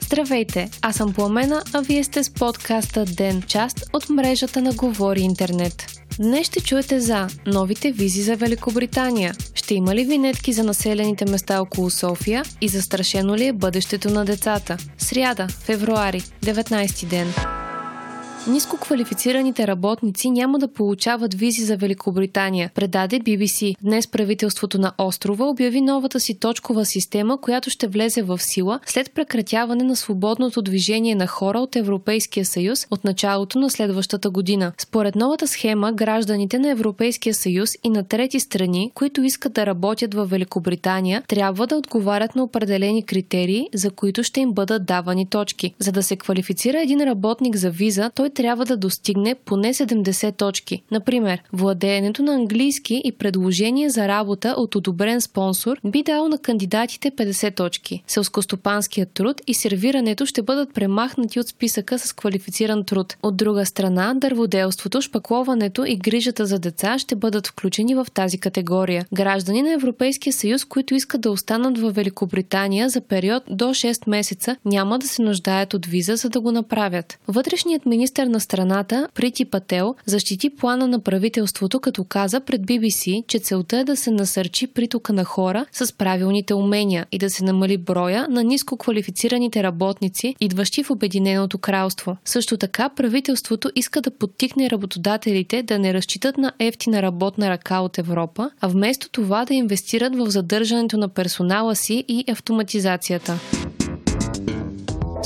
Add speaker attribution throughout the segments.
Speaker 1: Здравейте, аз съм Пламена, а вие сте с подкаста Ден, част от мрежата на Говори Интернет. Днес ще чуете за новите визи за Великобритания. Ще има ли винетки за населените места около София и застрашено ли е бъдещето на децата? Сряда, февруари, 19 ден. Ниско квалифицираните работници няма да получават визи за Великобритания, предаде BBC. Днес правителството на острова обяви новата си точкова система, която ще влезе в сила след прекратяване на свободното движение на хора от Европейския съюз от началото на следващата година. Според новата схема, гражданите на Европейския съюз и на трети страни, които искат да работят в Великобритания, трябва да отговарят на определени критерии, за които ще им бъдат давани точки. За да се квалифицира един работник за виза, той трябва да достигне поне 70 точки. Например, владеенето на английски и предложение за работа от одобрен спонсор би дал на кандидатите 50 точки. Селскостопанският труд и сервирането ще бъдат премахнати от списъка с квалифициран труд. От друга страна, дърводелството, шпакловането и грижата за деца ще бъдат включени в тази категория. Граждани на Европейския съюз, които искат да останат в Великобритания за период до 6 месеца, няма да се нуждаят от виза, за да го направят. Вътрешният министр министър на страната Прити Пател защити плана на правителството, като каза пред BBC, че целта е да се насърчи притока на хора с правилните умения и да се намали броя на ниско квалифицираните работници, идващи в Обединеното кралство. Също така правителството иска да подтикне работодателите да не разчитат на ефтина работна ръка от Европа, а вместо това да инвестират в задържането на персонала си и автоматизацията.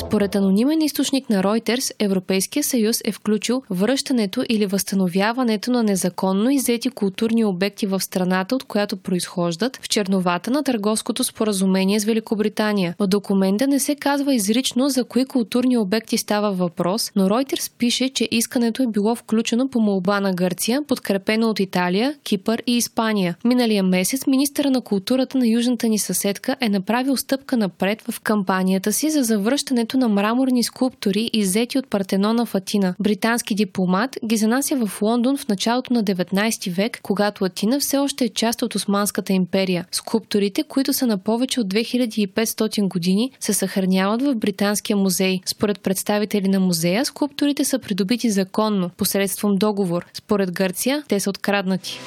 Speaker 1: Според анонимен източник на Reuters, Европейския съюз е включил връщането или възстановяването на незаконно иззети културни обекти в страната, от която произхождат, в черновата на търговското споразумение с Великобритания. В документа не се казва изрично за кои културни обекти става въпрос, но Reuters пише, че искането е било включено по молба на Гърция, подкрепено от Италия, Кипър и Испания. Миналия месец министъра на културата на южната ни съседка е направил стъпка напред в кампанията си за завръщането на мраморни скулптури, иззети от Партенона в Атина. Британски дипломат ги занася в Лондон в началото на 19 век, когато Атина все още е част от Османската империя. Скулптурите, които са на повече от 2500 години, се съхраняват в Британския музей. Според представители на музея, скулптурите са придобити законно, посредством договор. Според Гърция, те са откраднати.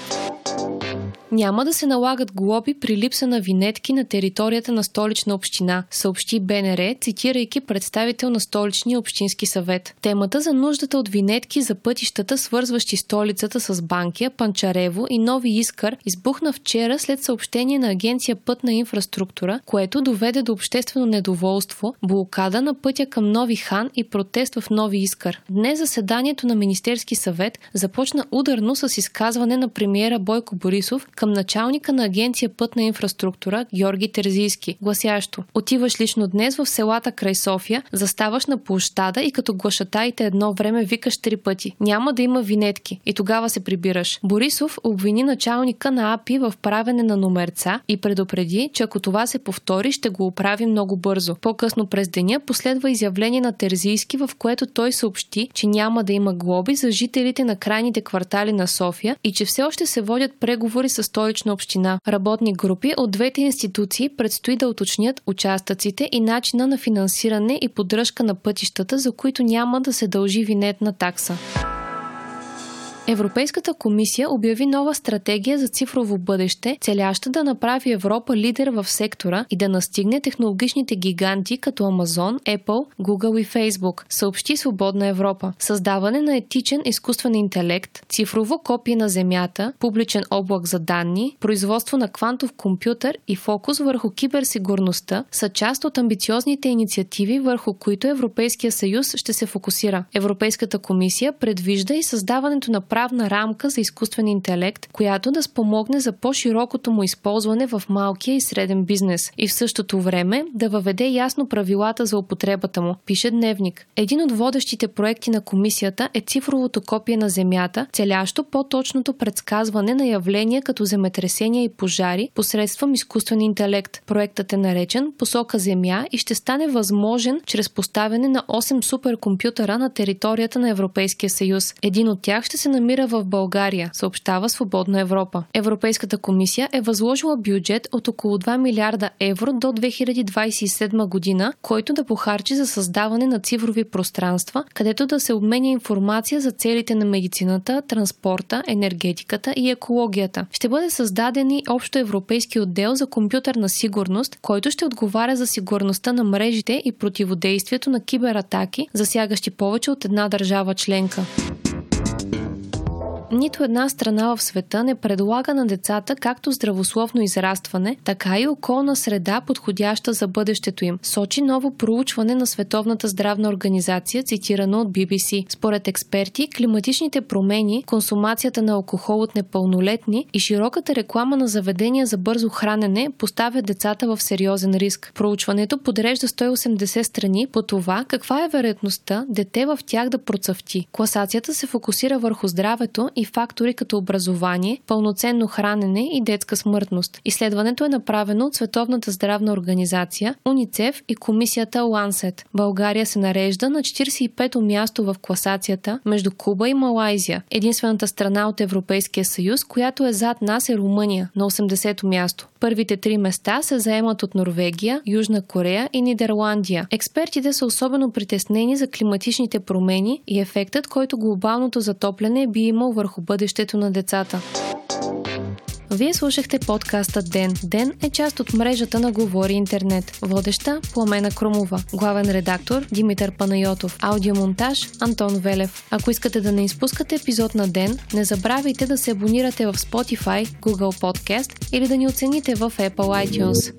Speaker 1: Няма да се налагат глоби при липса на винетки на територията на столична община, съобщи БНР, цитирайки представител на столичния общински съвет. Темата за нуждата от винетки за пътищата, свързващи столицата с Банкия, Панчарево и Нови Искър, избухна вчера след съобщение на агенция Пътна инфраструктура, което доведе до обществено недоволство, блокада на пътя към Нови Хан и протест в Нови Искър. Днес заседанието на Министерски съвет започна ударно с изказване на премиера Бойко Борисов, към началника на агенция Пътна инфраструктура Георги Терзийски, гласящо Отиваш лично днес в селата край София, заставаш на площада и като глашатаите едно време викаш три пъти. Няма да има винетки. И тогава се прибираш. Борисов обвини началника на АПИ в правене на номерца и предупреди, че ако това се повтори, ще го оправи много бързо. По-късно през деня последва изявление на Терзийски, в което той съобщи, че няма да има глоби за жителите на крайните квартали на София и че все още се водят преговори с столична община. Работни групи от двете институции предстои да уточнят участъците и начина на финансиране и поддръжка на пътищата, за които няма да се дължи винетна такса. Европейската комисия обяви нова стратегия за цифрово бъдеще, целяща да направи Европа лидер в сектора и да настигне технологичните гиганти като Amazon, Apple, Google и Facebook, съобщи Свободна Европа. Създаване на етичен изкуствен интелект, цифрово копие на Земята, публичен облак за данни, производство на квантов компютър и фокус върху киберсигурността са част от амбициозните инициативи, върху които Европейския съюз ще се фокусира. Европейската комисия предвижда и създаването на правна рамка за изкуствен интелект, която да спомогне за по-широкото му използване в малкия и среден бизнес и в същото време да въведе ясно правилата за употребата му, пише Дневник. Един от водещите проекти на комисията е цифровото копие на Земята, целящо по-точното предсказване на явления като земетресения и пожари посредством изкуствен интелект. Проектът е наречен Посока Земя и ще стане възможен чрез поставяне на 8 суперкомпютъра на територията на Европейския съюз. Един от тях ще се намира намира в България, съобщава Свободна Европа. Европейската комисия е възложила бюджет от около 2 милиарда евро до 2027 година, който да похарчи за създаване на цифрови пространства, където да се обменя информация за целите на медицината, транспорта, енергетиката и екологията. Ще бъде създаден и общо европейски отдел за компютърна сигурност, който ще отговаря за сигурността на мрежите и противодействието на кибератаки, засягащи повече от една държава членка. Нито една страна в света не предлага на децата както здравословно израстване, така и околна среда, подходяща за бъдещето им. Сочи ново проучване на Световната здравна организация, цитирано от BBC. Според експерти, климатичните промени, консумацията на алкохол от непълнолетни и широката реклама на заведения за бързо хранене поставят децата в сериозен риск. Проучването подрежда 180 страни по това каква е вероятността дете в тях да процъфти. Класацията се фокусира върху здравето и фактори като образование, пълноценно хранене и детска смъртност. Изследването е направено от Световната здравна организация, УНИЦЕФ и комисията Lancet. България се нарежда на 45-то място в класацията между Куба и Малайзия. Единствената страна от Европейския съюз, която е зад нас е Румъния на 80-то място. Първите три места се заемат от Норвегия, Южна Корея и Нидерландия. Експертите са особено притеснени за климатичните промени и ефектът, който глобалното затопляне би имал върху бъдещето на децата. Вие слушахте подкаста Ден. Ден е част от мрежата на Говори Интернет. Водеща Пламена Кромова. Главен редактор Димитър Панайотов. Аудиомонтаж Антон Велев. Ако искате да не изпускате епизод на Ден, не забравяйте да се абонирате в Spotify, Google Podcast или да ни оцените в Apple iTunes.